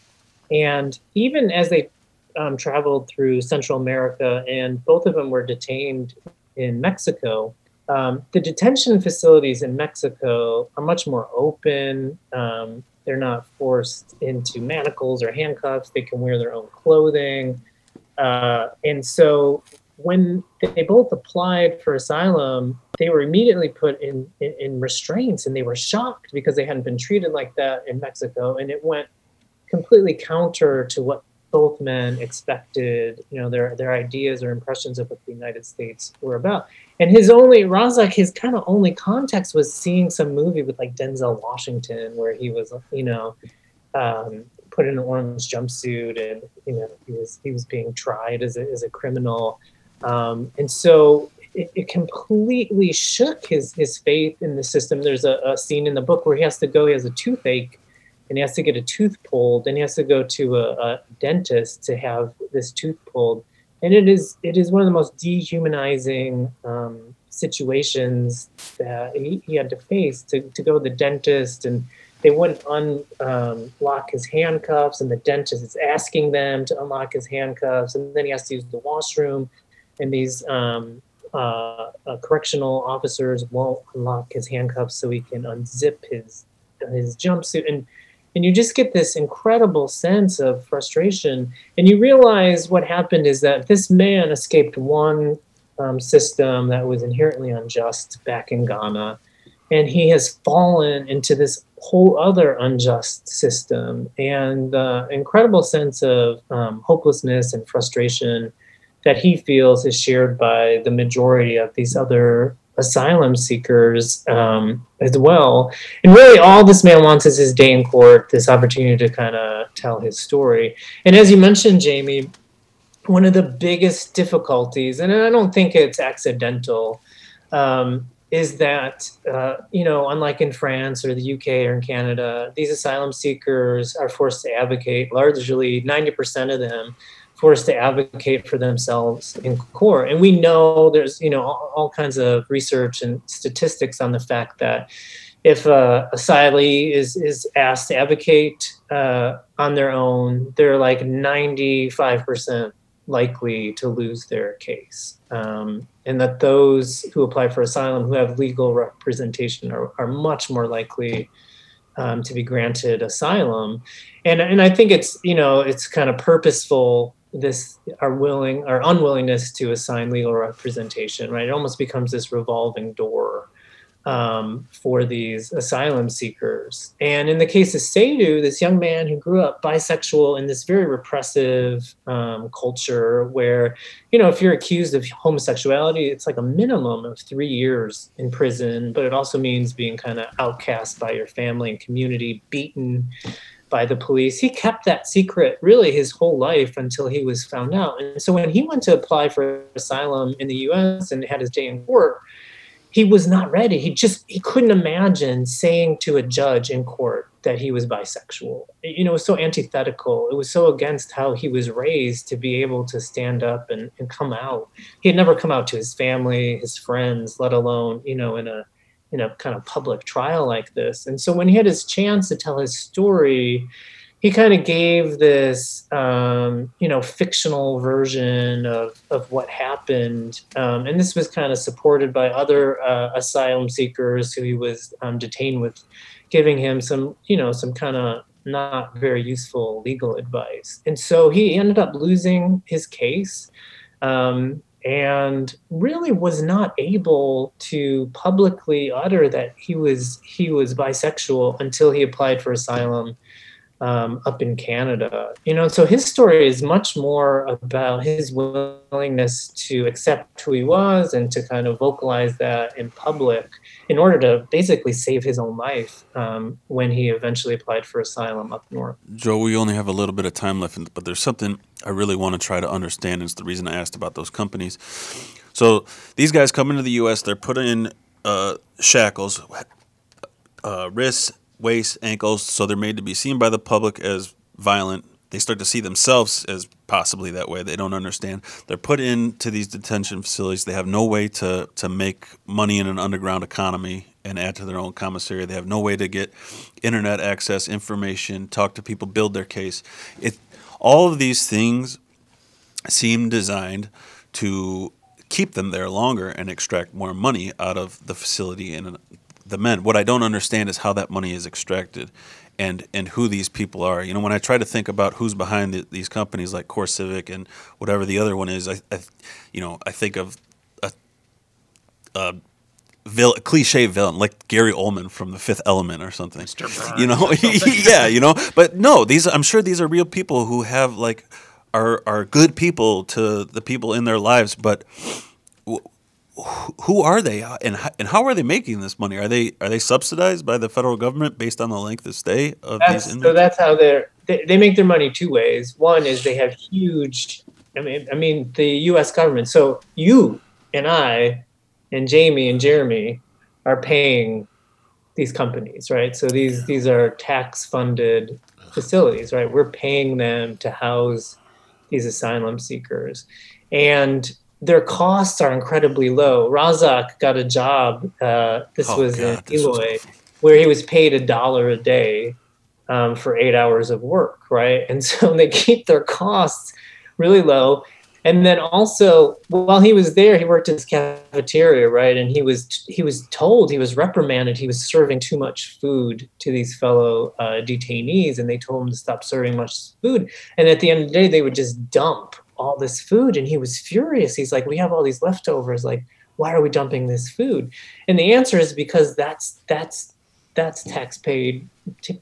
and even as they um, traveled through Central America, and both of them were detained in Mexico. Um, the detention facilities in Mexico are much more open. Um, they're not forced into manacles or handcuffs. They can wear their own clothing. Uh, and so when they both applied for asylum, they were immediately put in, in, in, restraints and they were shocked because they hadn't been treated like that in Mexico. And it went completely counter to what both men expected, you know, their their ideas or impressions of what the United States were about. And his only Razak, his kind of only context was seeing some movie with like Denzel Washington, where he was, you know, um, put in an orange jumpsuit, and you know, he was he was being tried as a as a criminal, um, and so. It, it, completely shook his his faith in the system. There's a, a scene in the book where he has to go. He has a toothache, and he has to get a tooth pulled and he has to go to a, a, dentist to have this tooth pulled. And it is it is one of the most dehumanizing um, situations that he, he, had to face to, to go to the dentist and they wouldn't unlock um, his handcuffs and the dentist is asking them to unlock his handcuffs and then he has to use the washroom and these um, uh, uh, correctional officers won't unlock his handcuffs so he can unzip his his jumpsuit. And and you just get this incredible sense of frustration. And you realize what happened is that this man escaped one um, system that was inherently unjust back in ghana. And he has fallen into this whole other unjust system. And the incredible sense of um, hopelessness and frustration that he feels is shared by the majority of these other asylum seekers um, as well. And really, all this man wants is his day in court, this opportunity to kind of tell his story. And as you mentioned, Jamie, one of the biggest difficulties, and I don't think it's accidental, um, is that, uh, you know, unlike in France or the UK or in Canada, these asylum seekers are forced to advocate, largely 90% of them forced to advocate for themselves in court. And we know there's, you know, all, all kinds of research and statistics on the fact that if a asylee is is asked to advocate uh, on their own, they're like 95% likely to lose their case. Um, and that those who apply for asylum who have legal representation are, are much more likely um, to be granted asylum. And, and I think it's, you know, it's kind of purposeful this our willing our unwillingness to assign legal representation right? It almost becomes this revolving door um, for these asylum seekers. And in the case of Seidu, this young man who grew up bisexual in this very repressive um, culture where you know if you're accused of homosexuality it's like a minimum of three years in prison but it also means being kind of outcast by your family and community beaten by the police. He kept that secret really his whole life until he was found out. And so when he went to apply for asylum in the US and had his day in court, he was not ready. He just he couldn't imagine saying to a judge in court that he was bisexual. You know, it was so antithetical. It was so against how he was raised to be able to stand up and, and come out. He had never come out to his family, his friends, let alone, you know, in a in a kind of public trial like this. And so when he had his chance to tell his story, he kind of gave this, um, you know, fictional version of, of what happened. Um, and this was kind of supported by other uh, asylum seekers who he was um, detained with, giving him some, you know, some kind of not very useful legal advice. And so he ended up losing his case. Um, and really was not able to publicly utter that he was he was bisexual until he applied for asylum um, up in Canada. You know, so his story is much more about his willingness to accept who he was and to kind of vocalize that in public in order to basically save his own life um, when he eventually applied for asylum up north. Joe, we only have a little bit of time left, but there's something I really want to try to understand. It's the reason I asked about those companies. So these guys come into the U.S., they're put in uh, shackles, uh, wrists, waist, ankles, so they're made to be seen by the public as violent. They start to see themselves as possibly that way. They don't understand. They're put into these detention facilities. They have no way to, to make money in an underground economy and add to their own commissary. They have no way to get internet access, information, talk to people, build their case. It, all of these things seem designed to keep them there longer and extract more money out of the facility and the men. What I don't understand is how that money is extracted and and who these people are. You know, when I try to think about who's behind the, these companies like CoreCivic and whatever the other one is, I, I you know, I think of a, a, vil- a cliche villain like Gary Oldman from The Fifth Element or something. You know, [LAUGHS] yeah, you know. But no, these I'm sure these are real people who have like are are good people to the people in their lives, but who are they uh, and how, and how are they making this money? Are they are they subsidized by the federal government based on the length of stay of that's, these inmates? So that's how they're they, they make their money two ways. One is they have huge I mean I mean the US government. So you and I and Jamie and Jeremy are paying these companies, right? So these these are tax funded facilities, right? We're paying them to house these asylum seekers. And their costs are incredibly low. Razak got a job. Uh, this oh, was God, in Eloy, where he was paid a dollar a day um, for eight hours of work, right? And [LAUGHS] so they keep their costs really low. And then also, while he was there, he worked in his cafeteria, right? And he was he was told he was reprimanded. He was serving too much food to these fellow uh, detainees, and they told him to stop serving much food. And at the end of the day, they would just dump all this food and he was furious. He's like we have all these leftovers like why are we dumping this food? And the answer is because that's that's that's tax paid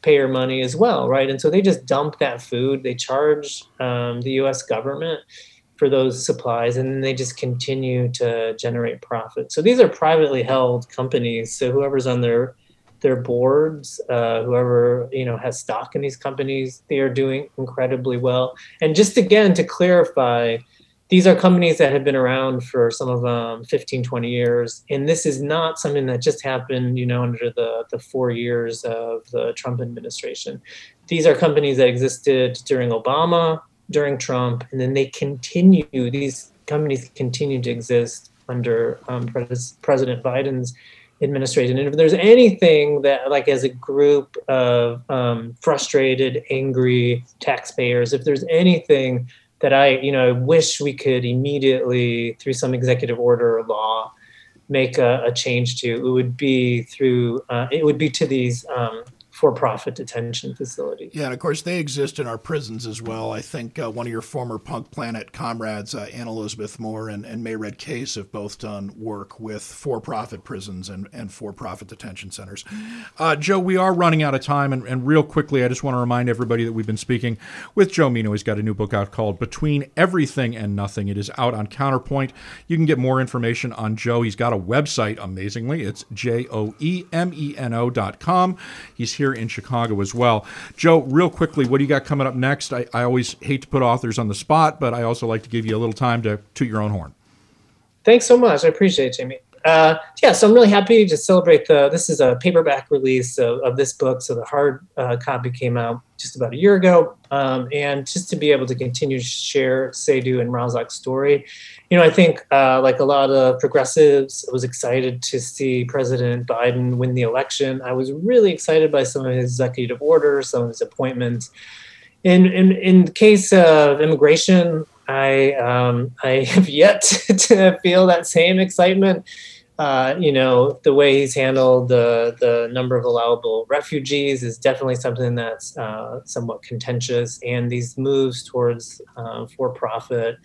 payer money as well right? And so they just dump that food. They charge um, the us government for those supplies and then they just continue to generate profit. So these are privately held companies so whoever's on their their boards, uh, whoever you know has stock in these companies, they are doing incredibly well. And just again to clarify, these are companies that have been around for some of them 15, 20 years, and this is not something that just happened, you know, under the the four years of the Trump administration. These are companies that existed during Obama, during Trump, and then they continue. These companies continue to exist under um, Pres- President Biden's administration. And if there's anything that, like, as a group of um, frustrated, angry taxpayers, if there's anything that I, you know, wish we could immediately, through some executive order or law, make a, a change to, it would be through, uh, it would be to these um, for-profit detention facility. Yeah, and of course they exist in our prisons as well. I think uh, one of your former Punk Planet comrades, uh, Elizabeth Moore and, and Mayred Case, have both done work with for-profit prisons and, and for-profit detention centers. Uh, Joe, we are running out of time, and, and real quickly, I just want to remind everybody that we've been speaking with Joe Meno. He's got a new book out called Between Everything and Nothing. It is out on Counterpoint. You can get more information on Joe. He's got a website, amazingly. It's J O E M E N O dot com. He's here here in Chicago as well. Joe, real quickly, what do you got coming up next? I, I always hate to put authors on the spot, but I also like to give you a little time to toot your own horn. Thanks so much. I appreciate it, Jamie. Uh, yeah, so I'm really happy to celebrate the. This is a paperback release of, of this book. So the hard uh, copy came out just about a year ago, um, and just to be able to continue to share Seidu and Razak's story, you know, I think uh, like a lot of progressives, I was excited to see President Biden win the election. I was really excited by some of his executive orders, some of his appointments. In in in case of immigration, I um, I [LAUGHS] have yet to feel that same excitement. Uh, you know, the way he's handled the the number of allowable refugees is definitely something that's uh, somewhat contentious, and these moves towards uh, for-profit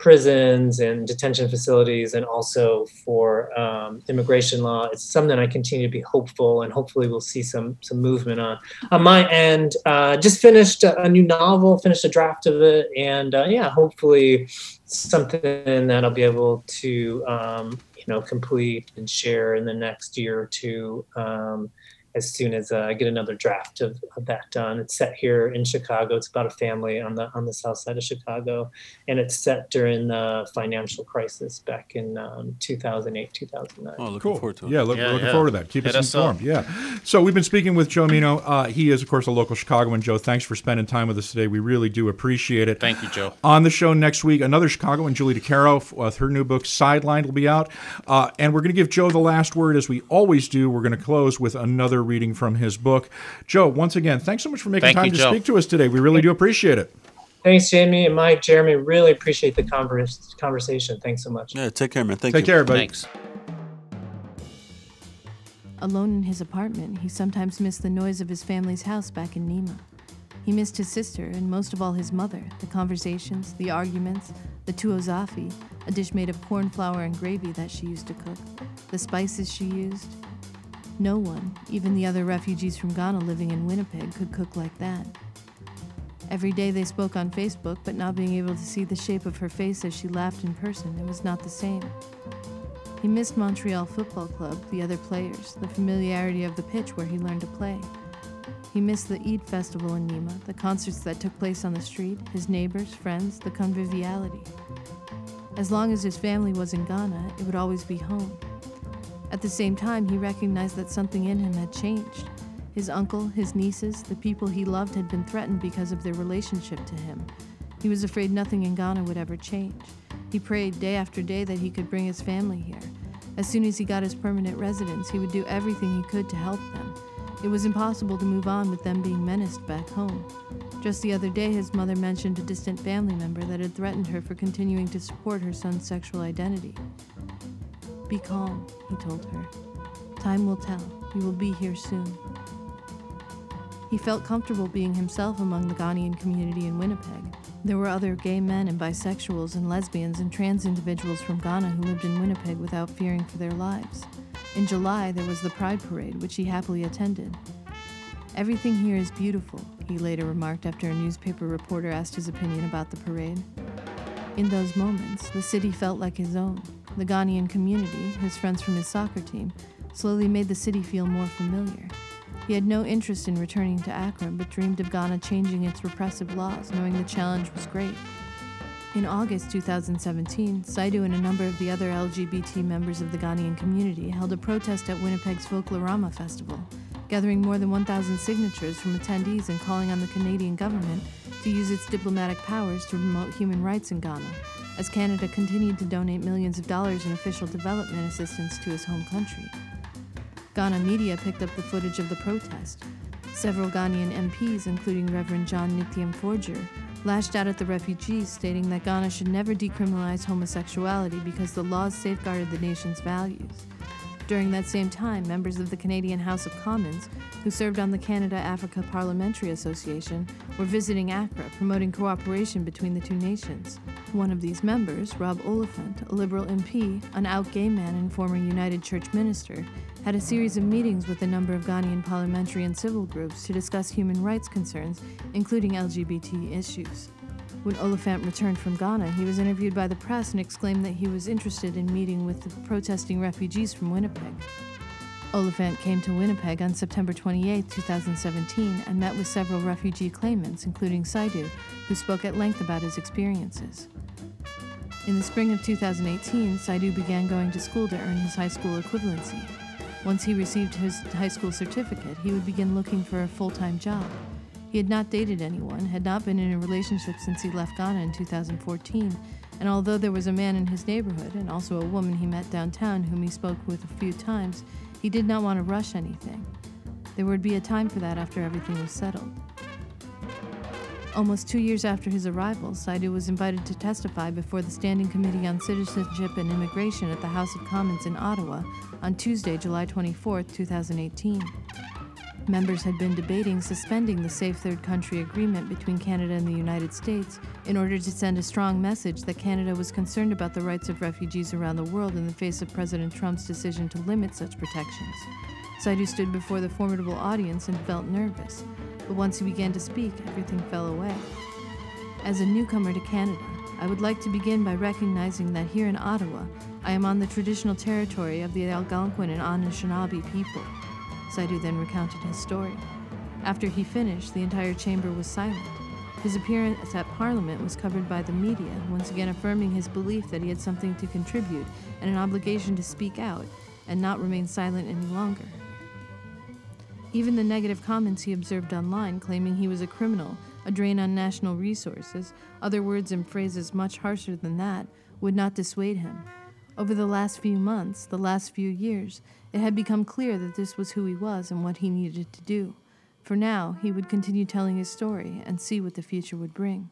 prisons and detention facilities and also for um, immigration law. It's something I continue to be hopeful and hopefully we'll see some some movement on. On my end, uh, just finished a, new novel, finished a draft of it, and uh, yeah, hopefully something that I'll be able to um, you know complete and share in the next year or two. Um, as soon as uh, I get another draft of, of, that done. It's set here in Chicago. It's about a family on the on the south side of Chicago, and it's set during the financial crisis back in um, 2008, 2009. Oh, looking cool. forward to it. Yeah, look, Yeah, looking yeah. forward to that. Keep Hit us us up. informed. Yeah. So we've been speaking with Joe Meno. Uh, he is, of course, a local Chicagoan. Joe, thanks for spending time with us today. We really do appreciate it. Thank you, Joe. On the show next week, another Chicagoan, Julie DeCaro, f- with her new book, Sidelined, will be out. Uh, and we're going to give Joe the last word, as we always do. We're going to close with another reading from his book. Joe, once again, thanks so much for making Thank time you, to Joe. speak to us today. We really do appreciate it. Thanks, Jamie and Mike, Jeremy. Really appreciate the converse, conversation. Thanks so much. Yeah, take care, man. Thank Take you. care, buddy. Thanks. Alone in his apartment, he sometimes missed the noise of his family's house back in Nima. He missed his sister and most of all his mother, the conversations, the arguments, the tuozafi, a dish made of corn flour and gravy that she used to cook, the spices she used. No one, even the other refugees from Ghana living in Winnipeg, could cook like that. Every day they spoke on Facebook, but not being able to see the shape of her face as she laughed in person, it was not the same. He missed Montreal Football Club, the other players, the familiarity of the pitch where he learned to play. He missed the Eid festival in Nima, the concerts that took place on the street, his neighbors, friends, the conviviality. As long as his family was in Ghana, it would always be home. At the same time, he recognized that something in him had changed. His uncle, his nieces, the people he loved had been threatened because of their relationship to him. He was afraid nothing in Ghana would ever change. He prayed day after day that he could bring his family here. As soon as he got his permanent residence, he would do everything he could to help them. It was impossible to move on with them being menaced back home. Just the other day, his mother mentioned a distant family member that had threatened her for continuing to support her son's sexual identity. Be calm, he told her. Time will tell. You will be here soon. He felt comfortable being himself among the Ghanaian community in Winnipeg. There were other gay men and bisexuals and lesbians and trans individuals from Ghana who lived in Winnipeg without fearing for their lives. In July, there was the Pride Parade, which he happily attended. Everything here is beautiful, he later remarked after a newspaper reporter asked his opinion about the parade. In those moments, the city felt like his own. The Ghanaian community, his friends from his soccer team, slowly made the city feel more familiar. He had no interest in returning to Accra, but dreamed of Ghana changing its repressive laws, knowing the challenge was great. In August 2017, Seidu and a number of the other LGBT members of the Ghanaian community held a protest at Winnipeg's Folklorama Festival, gathering more than 1,000 signatures from attendees and calling on the Canadian government to use its diplomatic powers to promote human rights in Ghana, as Canada continued to donate millions of dollars in official development assistance to his home country. Ghana media picked up the footage of the protest. Several Ghanaian MPs, including Reverend John Ntim Fordjour, lashed out at the refugees, stating that Ghana should never decriminalize homosexuality because the laws safeguarded the nation's values. During that same time, members of the Canadian House of Commons, who served on the Canada Africa Parliamentary Association, were visiting Accra, promoting cooperation between the two nations. One of these members, Rob Oliphant, a Liberal MP, an out gay man and former United Church minister, had a series of meetings with a number of Ghanaian parliamentary and civil groups to discuss human rights concerns, including LGBT issues. When Oliphant returned from Ghana, he was interviewed by the press and exclaimed that he was interested in meeting with the protesting refugees from Winnipeg. Oliphant came to Winnipeg on September 28, 2017, and met with several refugee claimants, including Seidu, who spoke at length about his experiences. In the spring of 2018, Seidu began going to school to earn his high school equivalency. Once he received his high school certificate, he would begin looking for a full time job. He had not dated anyone, had not been in a relationship since he left Ghana in 2014, and although there was a man in his neighborhood and also a woman he met downtown whom he spoke with a few times, he did not want to rush anything. There would be a time for that after everything was settled. Almost two years after his arrival, Seidu was invited to testify before the Standing Committee on Citizenship and Immigration at the House of Commons in Ottawa on Tuesday, July 24, 2018. Members had been debating suspending the Safe Third Country Agreement between Canada and the United States in order to send a strong message that Canada was concerned about the rights of refugees around the world in the face of President Trump's decision to limit such protections. Seidu stood before the formidable audience and felt nervous, but once he began to speak, everything fell away. As a newcomer to Canada, I would like to begin by recognizing that here in Ottawa, I am on the traditional territory of the Algonquin and Anishinaabe people. Seidu then recounted his story. After he finished, the entire chamber was silent. His appearance at Parliament was covered by the media, once again affirming his belief that he had something to contribute and an obligation to speak out and not remain silent any longer. Even the negative comments he observed online, claiming he was a criminal, a drain on national resources, other words and phrases much harsher than that, would not dissuade him. Over the last few months, the last few years, it had become clear that this was who he was and what he needed to do. For now, he would continue telling his story and see what the future would bring.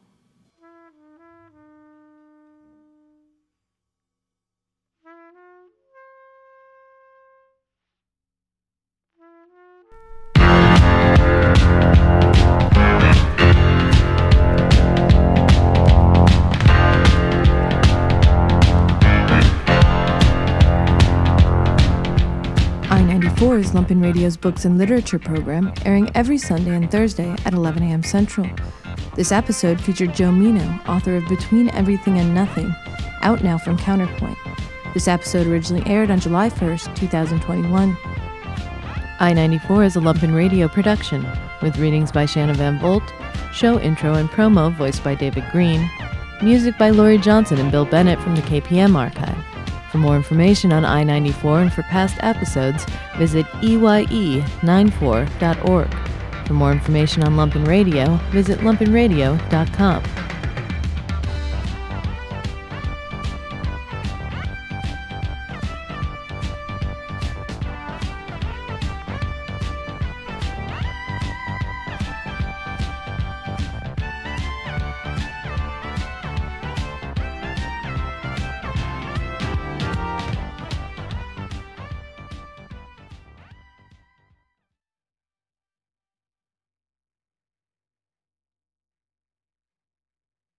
Is Lumpen Radio's books and literature program, airing every Sunday and Thursday at 11 a.m. Central. This episode featured Joe Meno, author of Between Everything and Nothing, out now from Counterpoint. This episode originally aired on July 1st, 2021. I-94 is a Lumpen Radio production, with readings by Shanna Van Volt, show intro and promo voiced by David Green, music by Laurie Johnson and Bill Bennett from the KPM archive. For more information on I 94 and for past episodes, visit EYE94.org. For more information on Lumpen Radio, visit lumpenradio.com.